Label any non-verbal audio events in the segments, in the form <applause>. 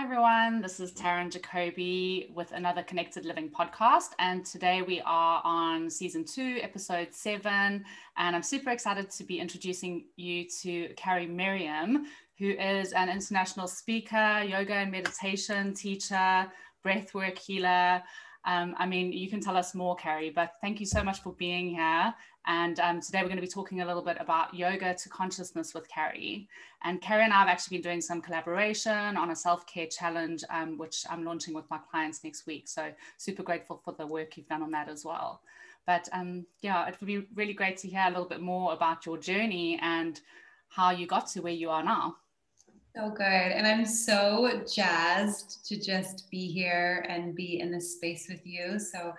Hi, everyone. This is Taryn Jacoby with another Connected Living podcast. And today we are on season two, episode seven. And I'm super excited to be introducing you to Carrie Merriam, who is an international speaker, yoga and meditation teacher, breathwork healer. Um, I mean, you can tell us more, Carrie, but thank you so much for being here. And um, today we're going to be talking a little bit about yoga to consciousness with Carrie. And Carrie and I have actually been doing some collaboration on a self care challenge, um, which I'm launching with my clients next week. So super grateful for the work you've done on that as well. But um, yeah, it would be really great to hear a little bit more about your journey and how you got to where you are now. So good. And I'm so jazzed to just be here and be in this space with you. So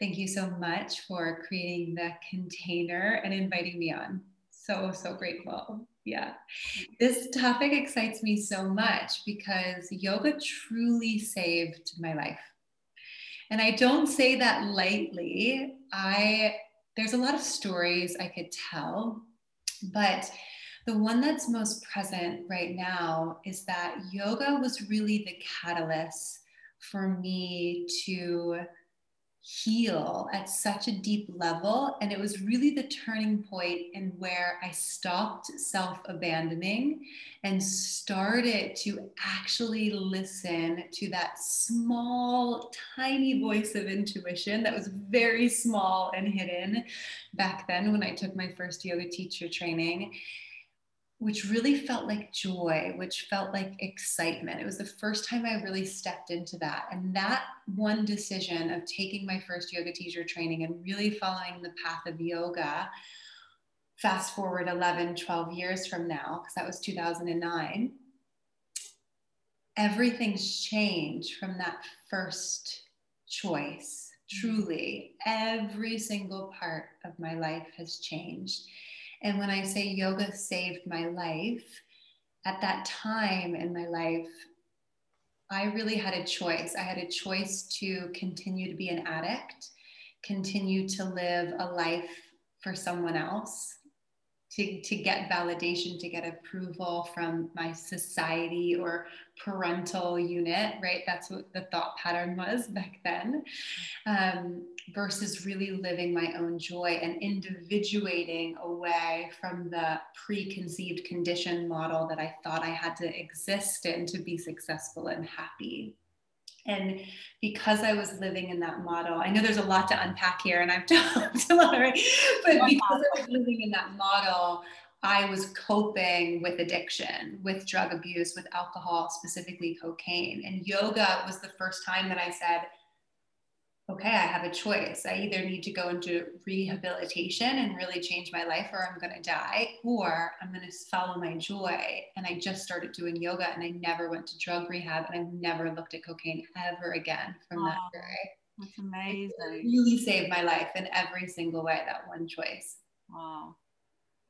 Thank you so much for creating the container and inviting me on. So, so grateful. Yeah. This topic excites me so much because yoga truly saved my life. And I don't say that lightly. I there's a lot of stories I could tell, but the one that's most present right now is that yoga was really the catalyst for me to heal at such a deep level. And it was really the turning point in where I stopped self abandoning and started to actually listen to that small, tiny voice of intuition that was very small and hidden back then when I took my first yoga teacher training which really felt like joy, which felt like excitement. It was the first time I really stepped into that. And that one decision of taking my first yoga teacher training and really following the path of yoga, fast forward 11, 12 years from now, because that was 2009, everything's changed from that first choice. Mm-hmm. Truly, every single part of my life has changed. And when I say yoga saved my life, at that time in my life, I really had a choice. I had a choice to continue to be an addict, continue to live a life for someone else, to, to get validation, to get approval from my society or parental unit, right? That's what the thought pattern was back then, um, versus really living my own joy and individuating away from the preconceived condition model that I thought I had to exist in to be successful and happy. And because I was living in that model, I know there's a lot to unpack here and I've <laughs> talked a lot, right? But because I was living in that model, I was coping with addiction, with drug abuse, with alcohol, specifically cocaine. And yoga was the first time that I said, okay, I have a choice. I either need to go into rehabilitation and really change my life, or I'm going to die, or I'm going to follow my joy. And I just started doing yoga and I never went to drug rehab and I've never looked at cocaine ever again from wow. that day. That's amazing. It really saved my life in every single way, that one choice. Wow.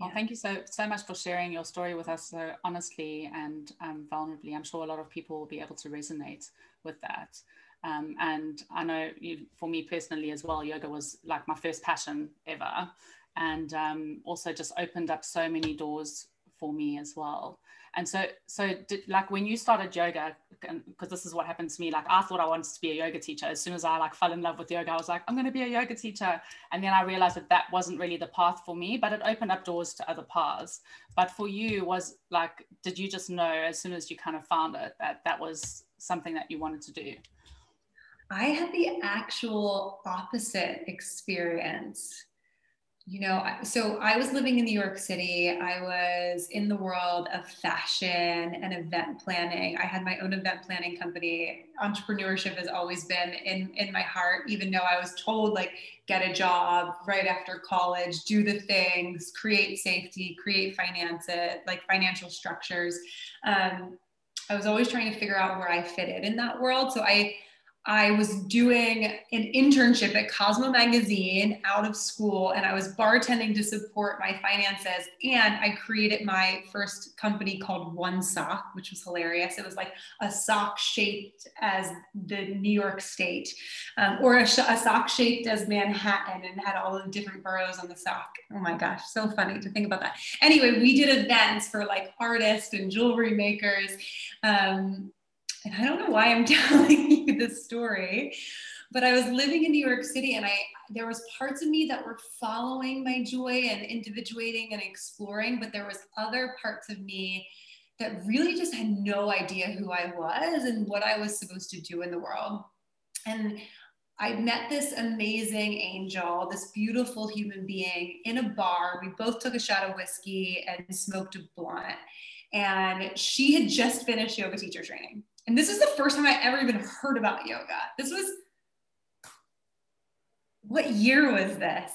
Well, thank you so so much for sharing your story with us so honestly and um, vulnerably. I'm sure a lot of people will be able to resonate with that. Um, and I know you, for me personally as well, yoga was like my first passion ever, and um, also just opened up so many doors for me as well. And so, so did, like when you started yoga, because this is what happened to me. Like I thought I wanted to be a yoga teacher. As soon as I like fell in love with yoga, I was like, I'm going to be a yoga teacher. And then I realized that that wasn't really the path for me, but it opened up doors to other paths. But for you, was like, did you just know as soon as you kind of found it that that was something that you wanted to do? I had the actual opposite experience you know, so I was living in New York City. I was in the world of fashion and event planning. I had my own event planning company. Entrepreneurship has always been in, in my heart, even though I was told, like, get a job right after college, do the things, create safety, create finances, like financial structures. Um, I was always trying to figure out where I fitted in that world. So I, I was doing an internship at Cosmo Magazine out of school, and I was bartending to support my finances. And I created my first company called One Sock, which was hilarious. It was like a sock shaped as the New York State, um, or a, sh- a sock shaped as Manhattan, and had all the different boroughs on the sock. Oh my gosh, so funny to think about that. Anyway, we did events for like artists and jewelry makers. Um, and I don't know why I'm <laughs> telling you this story, but I was living in New York City and I there was parts of me that were following my joy and individuating and exploring, but there was other parts of me that really just had no idea who I was and what I was supposed to do in the world. And I met this amazing angel, this beautiful human being in a bar. We both took a shot of whiskey and smoked a blunt. And she had just finished yoga teacher training. And this is the first time I ever even heard about yoga. This was, what year was this?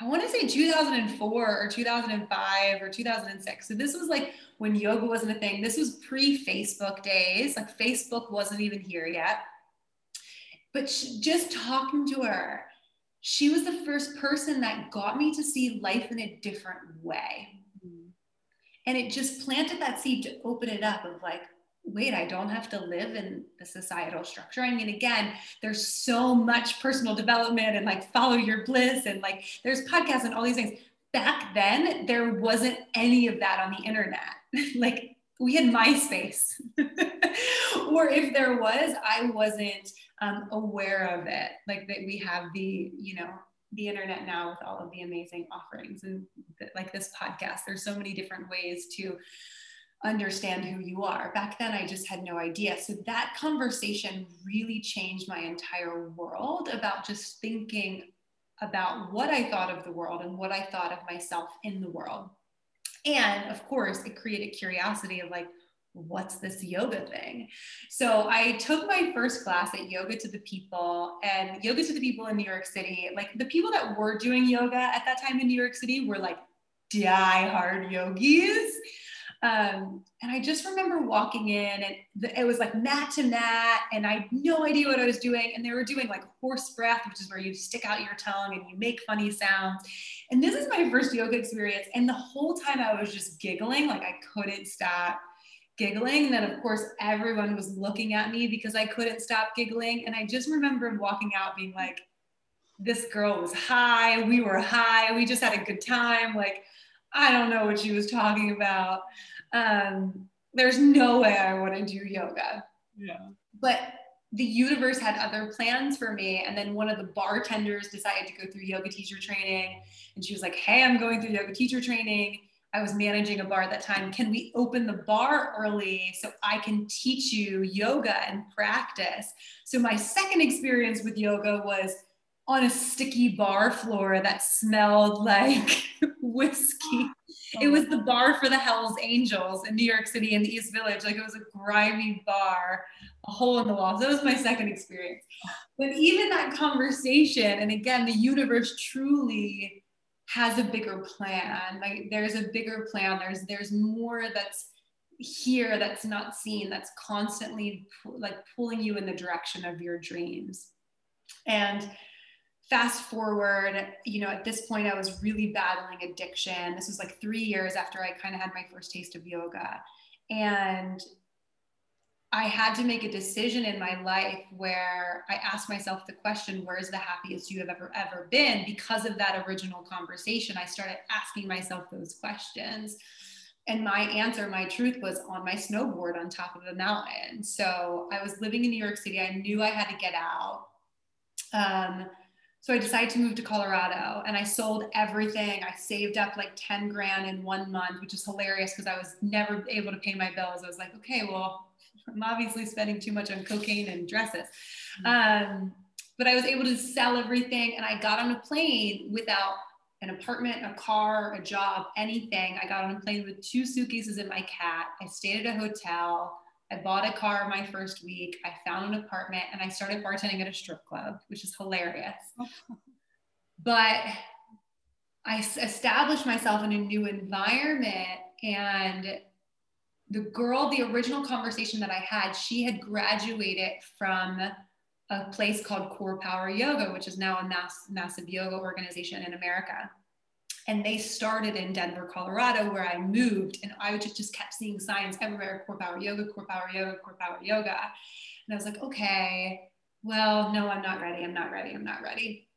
I want to say 2004 or 2005 or 2006. So this was like when yoga wasn't a thing. This was pre Facebook days. Like Facebook wasn't even here yet. But she, just talking to her, she was the first person that got me to see life in a different way. Mm-hmm. And it just planted that seed to open it up of like, wait, I don't have to live in the societal structure. I mean, again, there's so much personal development and like follow your bliss and like there's podcasts and all these things. Back then, there wasn't any of that on the internet. <laughs> like we had MySpace. <laughs> or if there was, I wasn't um, aware of it. Like that we have the, you know, the internet now with all of the amazing offerings and th- like this podcast. There's so many different ways to understand who you are. Back then, I just had no idea. So that conversation really changed my entire world about just thinking about what I thought of the world and what I thought of myself in the world. And of course, it created curiosity of like, what's this yoga thing? So I took my first class at Yoga to the People and Yoga to the People in New York City. Like the people that were doing yoga at that time in New York City were like die hard yogis. Um, and I just remember walking in and it was like mat to mat and I had no idea what I was doing. And they were doing like horse breath, which is where you stick out your tongue and you make funny sounds. And this is my first yoga experience. And the whole time I was just giggling, like I couldn't stop giggling. And then, of course, everyone was looking at me because I couldn't stop giggling. And I just remember walking out being like, this girl was high. We were high. We just had a good time. Like, I don't know what she was talking about. Um, there's no way I want to do yoga. Yeah. But the universe had other plans for me. And then one of the bartenders decided to go through yoga teacher training. And she was like, Hey, I'm going through yoga teacher training. I was managing a bar at that time. Can we open the bar early so I can teach you yoga and practice? So, my second experience with yoga was on a sticky bar floor that smelled <laughs> like whiskey. It oh. was the bar for the Hells Angels in New York City in the East Village. Like it was a grimy bar, a hole in the wall. So that was my second experience. But even that conversation, and again, the universe truly has a bigger plan. Like there's a bigger plan. There's there's more that's here that's not seen. That's constantly like pulling you in the direction of your dreams. And fast forward, you know, at this point, I was really battling addiction. This was like three years after I kind of had my first taste of yoga. And I had to make a decision in my life where I asked myself the question, where's the happiest you have ever, ever been? Because of that original conversation, I started asking myself those questions. And my answer, my truth was on my snowboard on top of the mountain. So I was living in New York City. I knew I had to get out. Um, so I decided to move to Colorado and I sold everything. I saved up like 10 grand in one month, which is hilarious because I was never able to pay my bills. I was like, okay, well, <laughs> I'm obviously spending too much on cocaine and dresses. Mm-hmm. Um, but I was able to sell everything and I got on a plane without an apartment, a car, a job, anything. I got on a plane with two suitcases and my cat. I stayed at a hotel. I bought a car my first week. I found an apartment and I started bartending at a strip club, which is hilarious. <laughs> but I established myself in a new environment and the girl, the original conversation that I had, she had graduated from a place called Core Power Yoga, which is now a mass, massive yoga organization in America and they started in Denver, Colorado, where I moved, and I just just kept seeing signs everywhere: core power yoga, core power yoga, core power yoga. And I was like, okay, well, no, I'm not ready. I'm not ready. I'm not ready.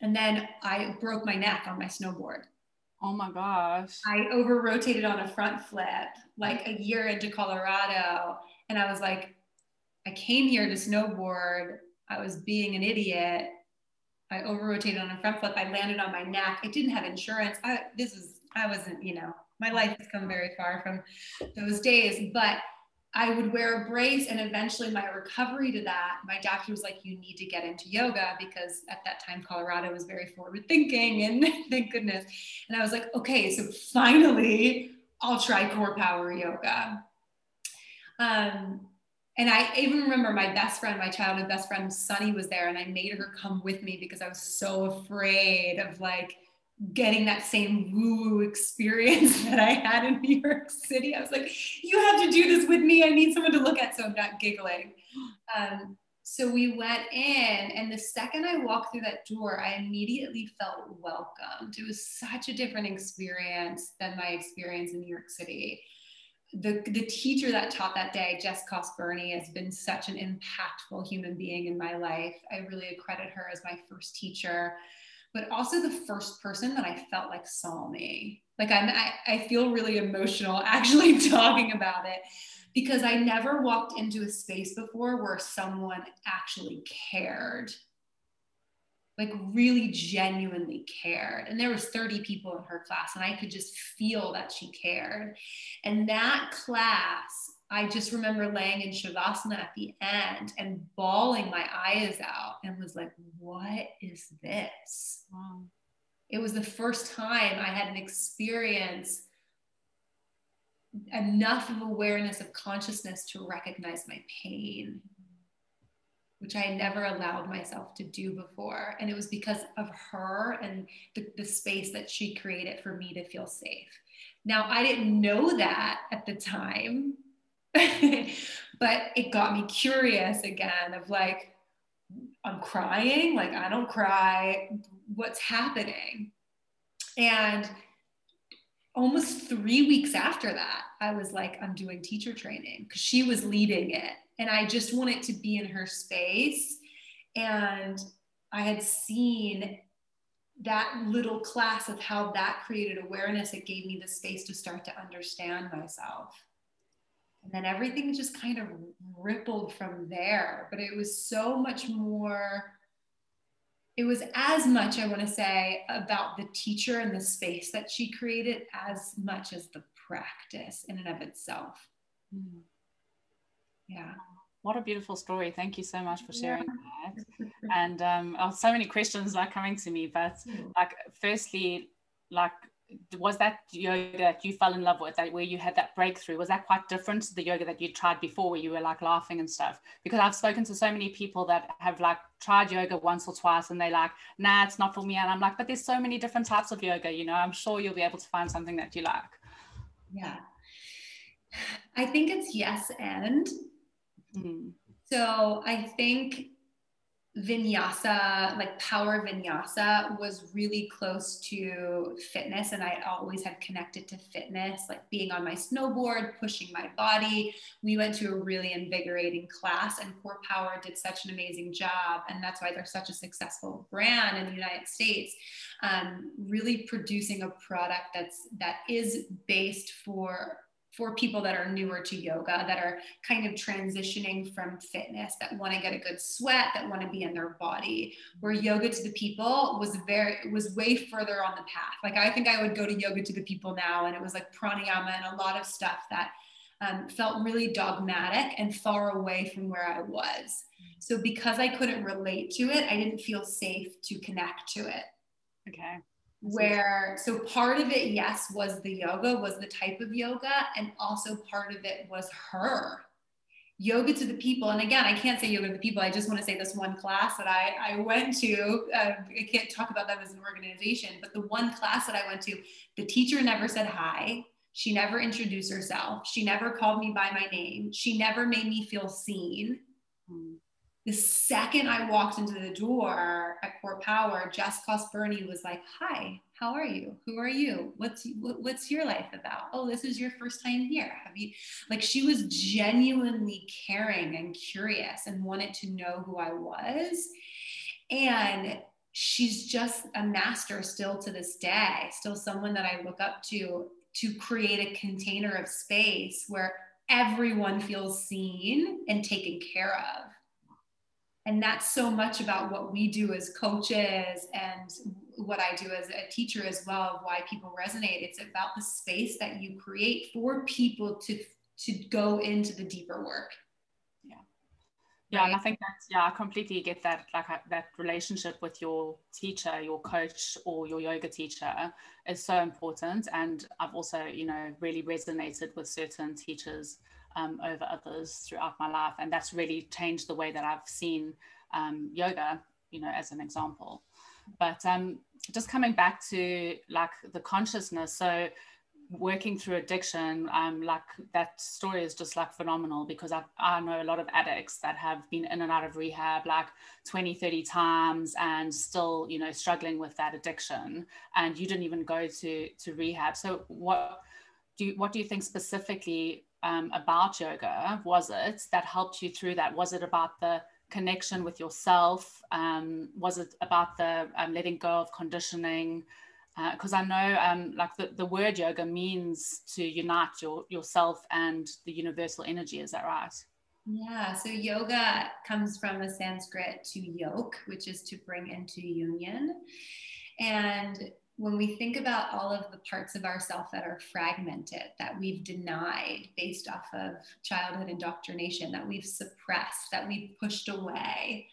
And then I broke my neck on my snowboard. Oh my gosh. I over rotated on a front flip like a year into Colorado. And I was like, I came here to snowboard. I was being an idiot. I over rotated on a front flip. I landed on my neck. I didn't have insurance. I, this was, I wasn't, you know, my life has come very far from those days, but I would wear a brace and eventually my recovery to that, my doctor was like, you need to get into yoga because at that time, Colorado was very forward thinking and <laughs> thank goodness. And I was like, okay, so finally I'll try core power yoga. Um, and I even remember my best friend, my childhood best friend, Sunny was there and I made her come with me because I was so afraid of like, getting that same woo woo experience <laughs> that I had in New York City. I was like, you have to do this with me. I need someone to look at. So I'm not giggling. Um, so we went in, and the second I walked through that door, I immediately felt welcomed. It was such a different experience than my experience in New York City. The, the teacher that taught that day, Jess Cosberny, has been such an impactful human being in my life. I really credit her as my first teacher but also the first person that I felt like saw me. Like I'm, I, I feel really emotional <laughs> actually talking about it because I never walked into a space before where someone actually cared like really genuinely cared and there was 30 people in her class and i could just feel that she cared and that class I just remember laying in Shavasana at the end and bawling my eyes out and was like, what is this? Wow. It was the first time I had an experience enough of awareness of consciousness to recognize my pain, which I never allowed myself to do before. And it was because of her and the, the space that she created for me to feel safe. Now, I didn't know that at the time <laughs> but it got me curious again of like, I'm crying, like I don't cry, what's happening? And almost three weeks after that, I was like, I'm doing teacher training because she was leading it. And I just wanted to be in her space. And I had seen that little class of how that created awareness. It gave me the space to start to understand myself and then everything just kind of rippled from there but it was so much more it was as much i want to say about the teacher and the space that she created as much as the practice in and of itself mm. Yeah. What a beautiful story. Thank you so much for sharing yeah. that. And um, oh, so many questions are coming to me but mm. like firstly like was that yoga that you fell in love with that where you had that breakthrough was that quite different to the yoga that you tried before where you were like laughing and stuff? Because i've spoken to so many people that have like tried yoga once or twice and they like nah it's not for me. And i'm like but there's so many different types of yoga you know? I'm sure you'll be able to find something that you like. Yeah. I think it's yes and mm-hmm. so i think vinyasa, like power vinyasa, was really close to fitness. And I always had connected to fitness, like being on my snowboard, pushing my body. We went to a really invigorating class, and Core Power did such an amazing job. And that's why they're such a successful brand in the United States, um, really producing a product that's that is based for for people that are newer to yoga, that are kind of transitioning from fitness, that want to get a good sweat, that want to be in their body. Where yoga to the people was very was way further on the path. Like I think I would go to yoga to the people now, and it was like pranayama and a lot of stuff that um, felt really dogmatic and far away from where I was. So because I couldn't relate to it, I didn't feel safe to connect to it. Okay where so part of it yes was the yoga was the type of yoga and also part of it was her. Yoga to the people and again i can't say yoga to the people i just want to say this one class that i, I went to uh, i can't talk about them as an organization but the one class that i went to the teacher never said hi. She never introduced herself. She never called me by my name. She never made me feel seen the second I walked into the door at Core Power, Jess Cosberny was like, "Hi, how are you? Who are you? What's what's your life about? Oh, this is your first time here. Have you?" Like she was genuinely caring and curious and wanted to know who I was, and she's just a master still to this day. Still someone that I look up to to create a container of space where everyone feels seen and taken care of. And that's so much about what we do as coaches and what I do as a teacher as well of why people resonate. It's about the space that you create for people to to go into the deeper work. Yeah. Yeah, right? and I think that's yeah, I completely get that like uh, that relationship with your teacher, your coach, or your yoga teacher is so important. And I've also, you know, really resonated with certain teachers um, over others throughout my life, and that's really changed the way that I've seen um, yoga, you know, as an example. But um, just coming back to like the consciousness, so working through addiction, um, like that story is just like phenomenal because I, I know a lot of addicts that have been in and out of rehab like 20, 30 times and still, you know, struggling with that addiction. And you didn't even go to, to rehab. So what do you, what do you think specifically um, about yoga was it that helped you through that? Was it about the connection with yourself? Um, was it about the um, letting go of conditioning? Because uh, I know um, like the, the word yoga means to unite your, yourself and the universal energy. Is that right? Yeah, so yoga comes from the Sanskrit to yoke, which is to bring into union. And when we think about all of the parts of ourself that are fragmented, that we've denied based off of childhood indoctrination, that we've suppressed, that we've pushed away,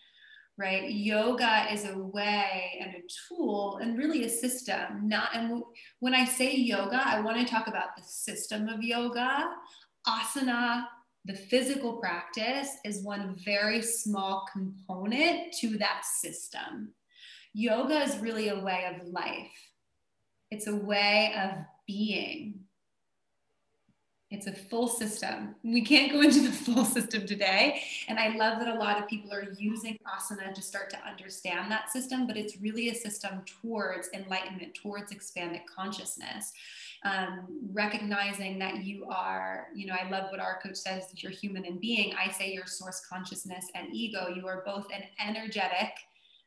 right? Yoga is a way and a tool and really a system. Not and when I say yoga, I want to talk about the system of yoga. Asana, the physical practice, is one very small component to that system. Yoga is really a way of life it's a way of being. It's a full system. We can't go into the <laughs> full system today. And I love that a lot of people are using asana to start to understand that system, but it's really a system towards enlightenment, towards expanded consciousness. Um, recognizing that you are, you know, I love what our coach says, you're human and being. I say your source consciousness and ego. You are both an energetic,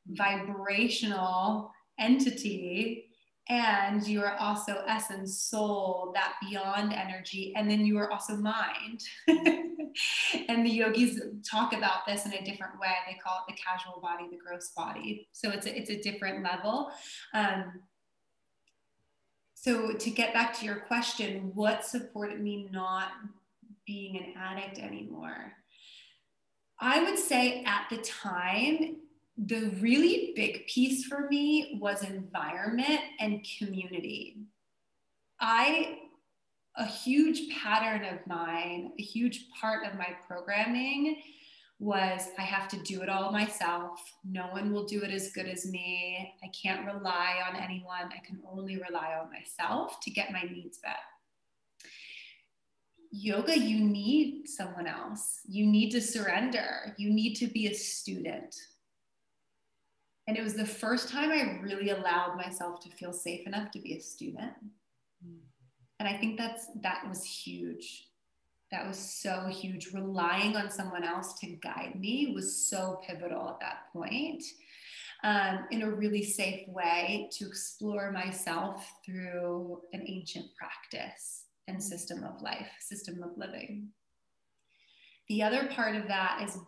vibrational entity and you are also essence soul that beyond energy. And then you are also mind. <laughs> And the yogis talk about this in a different way. They call it the causal body the gross body. So it's a, it's a different level. Um, so to get back to your question what supported me not being an addict anymore? I would say at the time the really big piece for me was environment and community. I, a huge pattern of mine, a huge part of my programming was I have to do it all myself. No one will do it as good as me. I can't rely on anyone. I can only rely on myself to get my needs met. Yoga, you need someone else. You need to surrender. You need to be a student and it was the first time I really allowed myself to feel safe enough to be a student. And I think that's that was huge. That was so huge. Relying on someone else to guide me was so pivotal at that point. Um, in a really safe way to explore myself through an ancient practice and system of life, system of living. The other part of that is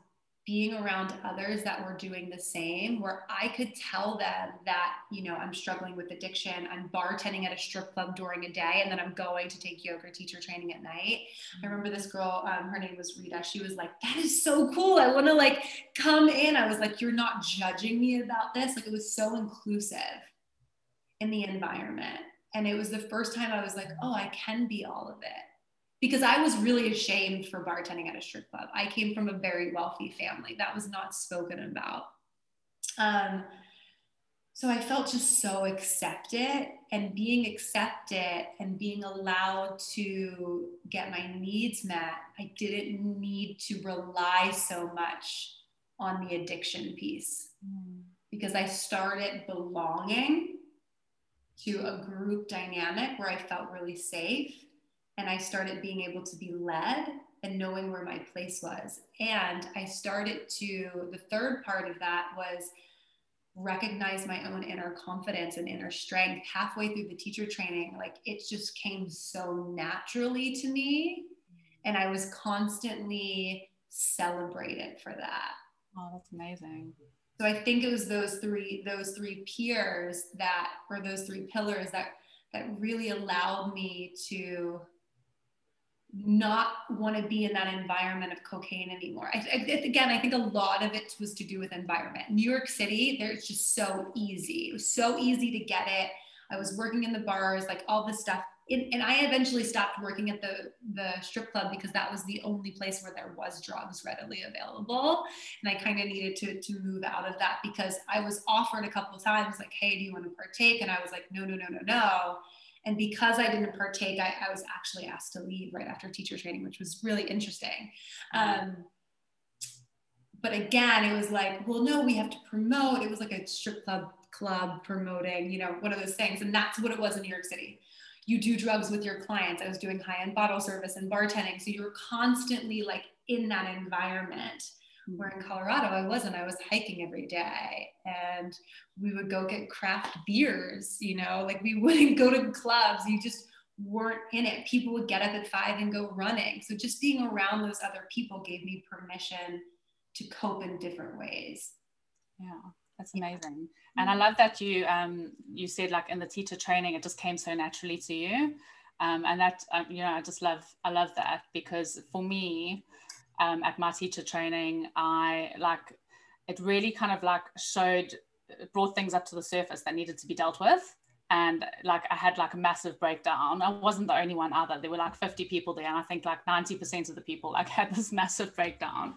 being around others that were doing the same where i could tell them that you know i'm struggling with addiction i'm bartending at a strip club during a day and then i'm going to take yoga teacher training at night. I remember this girl um, her name was rita. She was like that is so cool. I want to like come in. I was like you're not judging me about this. Like it was so inclusive in the environment. And it was the first time i was like oh i can be all of it because I was really ashamed for bartending at a strip club. I came from a very wealthy family. That was not spoken about. Um, so I felt just so accepted and being accepted and being allowed to get my needs met. I didn't need to rely so much on the addiction piece because I started belonging to a group dynamic where I felt really safe and I started being able to be led and knowing where my place was. And I started to, the third part of that was recognize my own inner confidence and inner strength halfway through the teacher training. Like it just came so naturally to me. And I was constantly celebrated for that. Oh, that's amazing. So I think it was those three, those three peers that, or those three pillars that, that really allowed me to not want to be in that environment of cocaine anymore. I, I, again, I think a lot of it was to do with environment. New York City, there it's just so easy. It was so easy to get it. I was working in the bars, like all this stuff and I eventually stopped working at the, the strip club because that was the only place where there was drugs readily available. And I kind of needed to, to move out of that because I was offered a couple times, like, hey, do you want to partake? And I was like, no, no, no, no, no. And because I didn't partake, I, I was actually asked to leave right after teacher training, which was really interesting. Um, but again, it was like, well, no, we have to promote. It was like a strip club club promoting, you know, one of those things. And that's what it was in New York City you do drugs with your clients. I was doing high end bottle service and bartending. So you're constantly like in that environment. Where in Colorado, I wasn't. I was hiking every day and we would go get craft beers, you know, like we <laughs> wouldn't go to clubs. You just weren't in it. People would get up at five and go running. So just being around those other people gave me permission to cope in different ways. Yeah. That's amazing. And I love that you um, you said like in the teacher training, it just came so naturally to you. Um, and that um, you know, I just love I love that because for me, um, at my teacher training, I like it really kind of like showed brought things up to the surface that needed to be dealt with and like I had like a massive breakdown. I wasn't the only one either. There were like 50 people there, and I think like 90% of the people like <laughs> had this massive breakdown.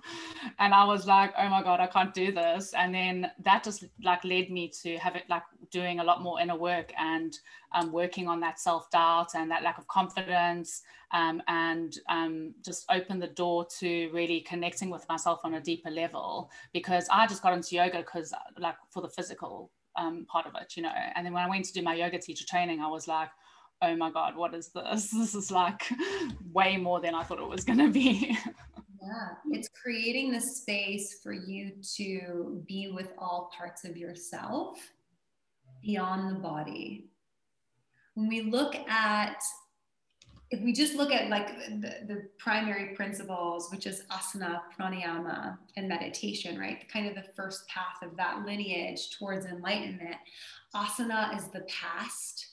And I was like, oh my God, I can't do this. And then that just like led me to have it like doing a lot more inner work and um, working on that self-doubt and that lack of confidence um, and um, just open the door to really connecting with myself on a deeper level because I just got into yoga because like for the physical um, part of it, you know. And then when I went to do my yoga teacher training, I was like, oh my God, what is this? <laughs> This is like way more than I thought it was going to be. <laughs> yeah, it's creating the space for you to be with all parts of yourself beyond the body. When we look at if we just look at like the, the, primary principles, which is asana, pranayama, and meditation, right? Kind of the first path of that lineage towards enlightenment. Asana is the past.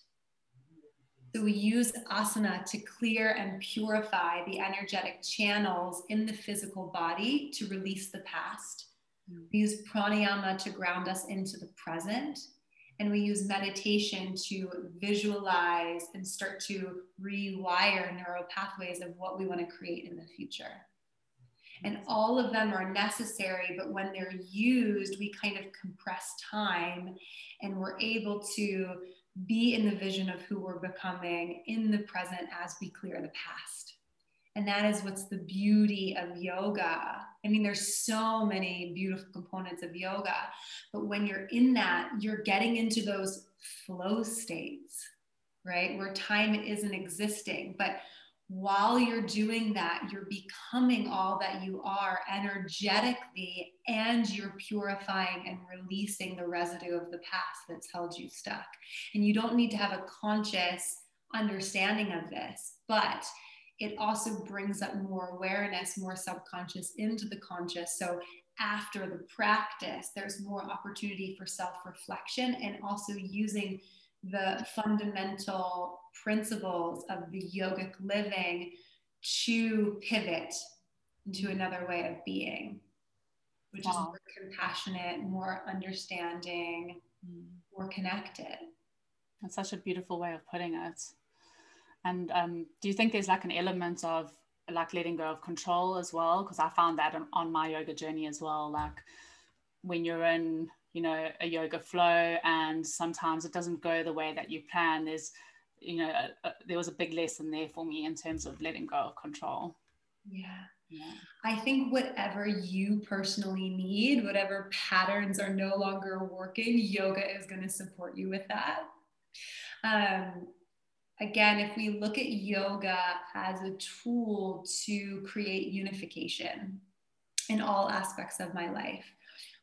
So we use asana to clear and purify the energetic channels in the physical body to release the past. Mm. We use pranayama to ground us into the present and we use meditation to visualize and start to rewire neural pathways of what we want to create in the future. And all of them are necessary, but when they're used, we kind of compress time and we're able to be in the vision of who we're becoming in the present as we clear the past. And that is what's the beauty of yoga. I mean, there's so many beautiful components of yoga, but when you're in that, you're getting into those flow states, right? Where time isn't existing. But while you're doing that, you're becoming all that you are energetically, and you're purifying and releasing the residue of the past that's held you stuck. And you don't need to have a conscious understanding of this, but it also brings up more awareness, more subconscious into the conscious. So after the practice, there's more opportunity for self reflection and also using the fundamental principles of the yogic living to pivot into another way of being, which wow. is more compassionate, more understanding, mm. more connected. That's such a beautiful way of putting it. And um, do you think there's like an element of like letting go of control as well? Because I found that on, on my yoga journey as well. Like when you're in, you know, a yoga flow and sometimes it doesn't go the way that you plan, there's, you know, a, a, there was a big lesson there for me in terms of letting go of control. Yeah. Yeah. I think whatever you personally need, whatever patterns are no longer working, yoga is going to support you with that. Um, again, if we look at yoga as a tool to create unification in all aspects of my life,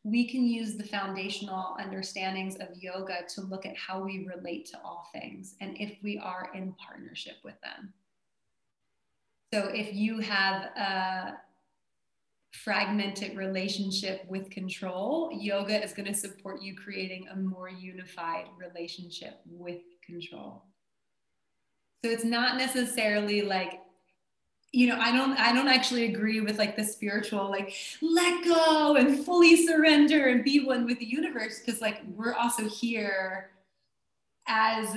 we can use the foundational understandings of yoga to look at how we relate to all things and if we are in partnership with them. So if you have a fragmented relationship with control, yoga is going to support you creating a more unified relationship with control. So it's not necessarily like you know i don't i don't actually agree with like the spiritual like let go and fully surrender and be one with the universe because like we're also here as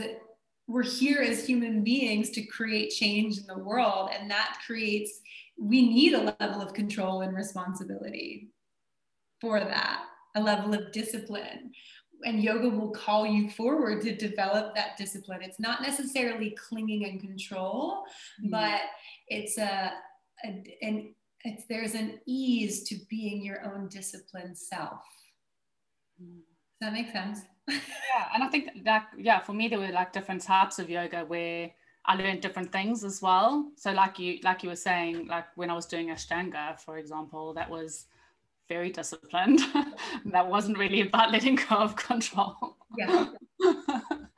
we're here as human beings to create change in the world and that creates we need a level of control and responsibility for that a level of discipline and yoga will call you forward to develop that discipline it's not necessarily clinging and control mm-hmm. but it's a, a an it's there's an ease to being your own disciplined self mm. does that make sense yeah and i think that yeah for me there were like different types of yoga where I learned different things as well. So like you like you were saying, like when I was doing Ashtanga, for example, that was very disciplined. <laughs> that wasn't really about letting go of control. Yeah. <laughs>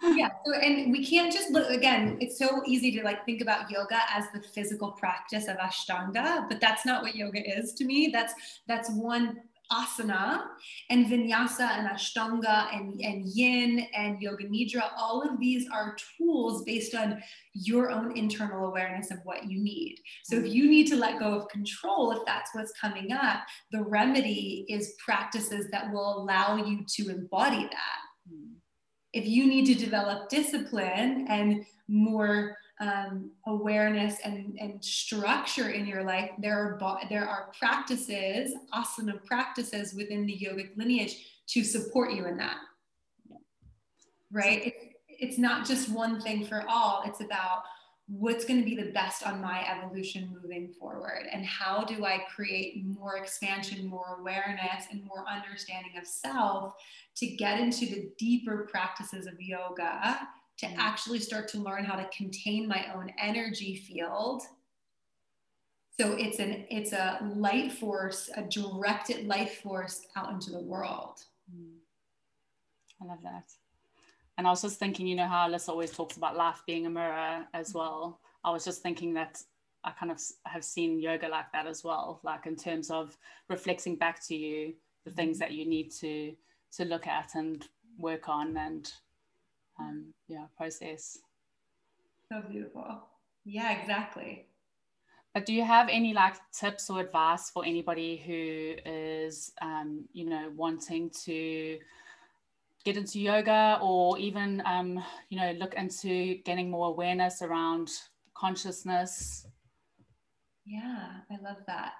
yeah. So, and we can't just look again, it's so easy to like think about yoga as the physical practice of Ashtanga, but that's not what yoga is to me. That's that's one asana and vinyasa and ashtanga and, and yin and yoga nidra all of these are tools based on your own internal awareness of what you need. So if you need to let go of control if that's what's coming up the remedy is practices that will allow you to embody that. Hmm. If you need to develop discipline and more um, awareness and, and structure in your life, there are, there are practices, asana practices within the yogic lineage to support you in that. Right? It's, it's not just one thing for all, it's about what's going to be the best on my evolution moving forward and how do i create more expansion more awareness and more understanding of self to get into the deeper practices of yoga to actually start to learn how to contain my own energy field. So it's an it's a light force a directed life force out into the world. Mm. i love that. And i was just thinking you know how alyssa always talks about life being a mirror as mm. well? I was just thinking that i kind of have seen yoga like that as well like in terms of reflecting back to you the things that you need to to look at and work on and um, yeah process. So beautiful. Yeah exactly. But do you have any like tips or advice for anybody who is um, you know wanting to get into yoga or even um, you know look into getting more awareness around consciousness? Yeah i love that.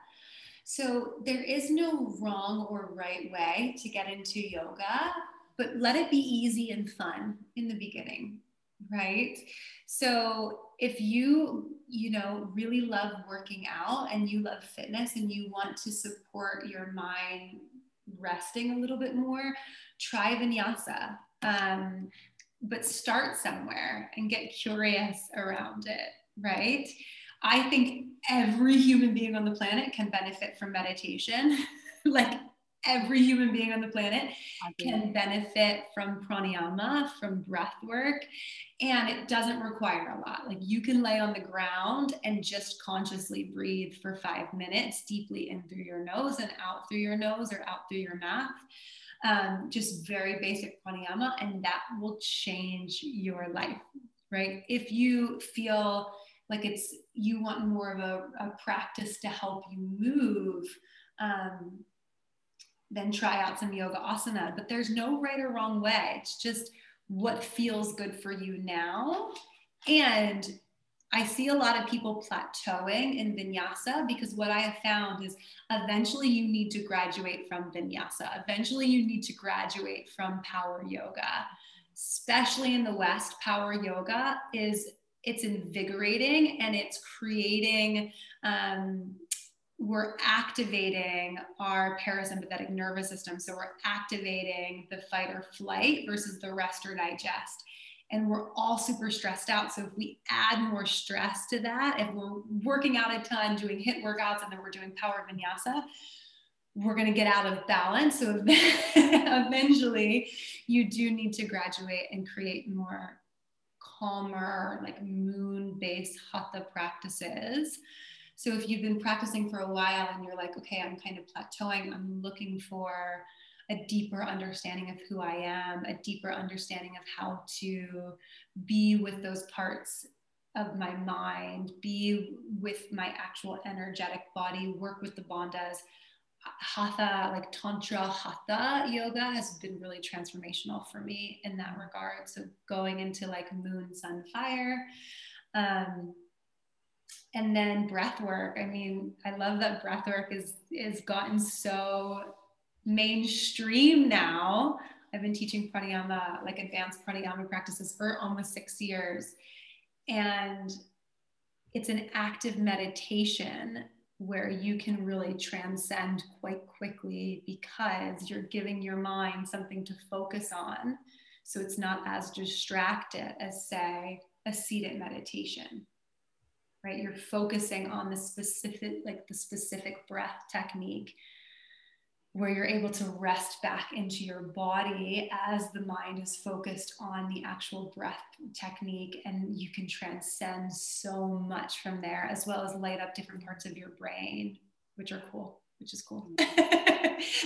So there is no wrong or right way to get into yoga but let it be easy and fun in the beginning right? So if you you know really love working out and you love fitness and you want to support your mind resting a little bit more try vinyasa um, but start somewhere and get curious around it right? I think every human being on the planet can benefit from meditation. <laughs> Like every human being on the planet can benefit from pranayama, from breath work, and it doesn't require a lot. Like you can lay on the ground and just consciously breathe for five minutes deeply in through your nose and out through your nose or out through your mouth. Um, just very basic pranayama, and that will change your life, right? If you feel like it's you want more of a, a practice to help you move. Um, then try out some yoga asana. But there's no right or wrong way. It's just what feels good for you now. And I see a lot of people plateauing in vinyasa because what I have found is eventually you need to graduate from vinyasa. Eventually you need to graduate from power yoga. Especially in the West, power yoga is it's invigorating and it's creating um, we're activating our parasympathetic nervous system. So we're activating the fight or flight versus the rest or digest. And we're all super stressed out. So if we add more stress to that, if we're working out a ton, doing HIIT workouts, and then we're doing power vinyasa, we're going to get out of balance. So <laughs> eventually, you do need to graduate and create more calmer, like moon based hatha practices. So if you've been practicing for a while and you're like, okay, I'm kind of plateauing, I'm looking for a deeper understanding of who I am, a deeper understanding of how to be with those parts of my mind, be with my actual energetic body, work with the bandhas. Hatha, like Tantra Hatha yoga has been really transformational for me in that regard. So going into like moon, sun, fire. Um, and then breath work. I mean, I love that breath work is is gotten so mainstream now. I've been teaching pranayama, like advanced pranayama practices for almost six years. And it's an active meditation where you can really transcend quite quickly because you're giving your mind something to focus on. So it's not as distracted as, say, a seated meditation, right? You're focusing on the specific, like the specific breath technique where you're able to rest back into your body as the mind is focused on the actual breath technique and you can transcend so much from there as well as light up different parts of your brain which are cool which is cool <laughs>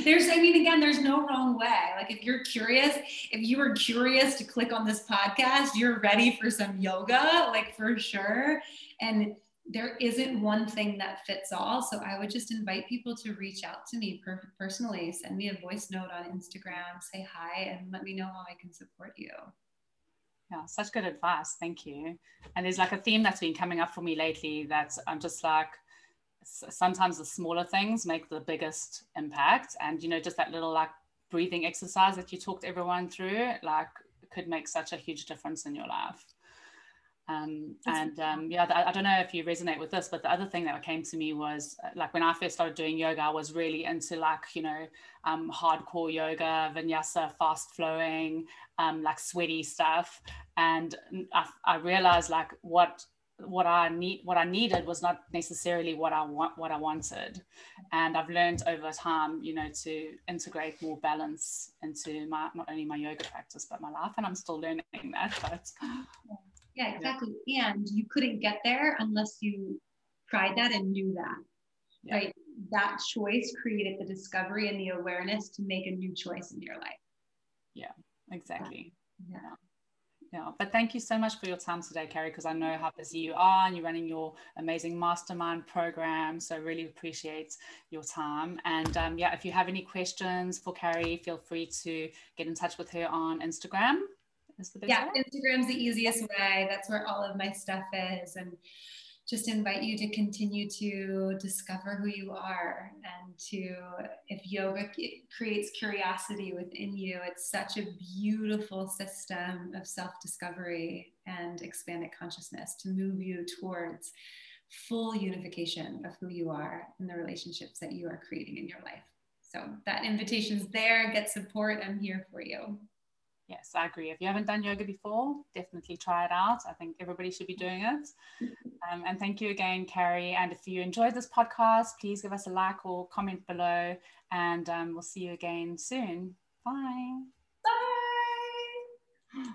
there's i mean again there's no wrong way like if you're curious if you were curious to click on this podcast you're ready for some yoga like for sure and there isn't one thing that fits all. So I would just invite people to reach out to me per- personally, send me a voice note on Instagram, say hi, and let me know how I can support you. Yeah, such good advice. Thank you. And there's like a theme that's been coming up for me lately that I'm just like, sometimes the smaller things make the biggest impact. And, you know, just that little like breathing exercise that you talked everyone through, like, could make such a huge difference in your life. Um, and um, yeah, I, I don't know if you resonate with this, but the other thing that came to me was uh, like when I first started doing yoga, I was really into like, you know, um, hardcore yoga, vinyasa, fast flowing, um, like sweaty stuff. And I, I realized like what what I need what I needed was not necessarily what I want what I wanted and I've learned over time you know to integrate more balance into my not only my yoga practice but my life and I'm still learning that but yeah, exactly. Yeah. And you couldn't get there unless you tried that and knew that. Yeah. Right. That choice created the discovery and the awareness to make a new choice in your life. Yeah, exactly. Yeah. yeah. Yeah, but thank you so much for your time today, Carrie, because I know how busy you are and you're running your amazing mastermind program. So, really appreciate your time. And um, yeah, if you have any questions for Carrie, feel free to get in touch with her on Instagram is the best yeah way? instagram's the easiest way that's where all of my stuff is and just invite you to continue to discover who you are and to if yoga creates curiosity within you it's such a beautiful system of self-discovery and expanded consciousness to move you towards full unification of who you are and the relationships that you are creating in your life. So that invitation's there get support i'm here for you yes, I agree. If you haven't done yoga before, definitely try it out. I think everybody should be doing it. Um, and thank you again, Carrie. And if you enjoyed this podcast, please give us a like or comment below. And um, we'll see you again soon. Bye. Bye.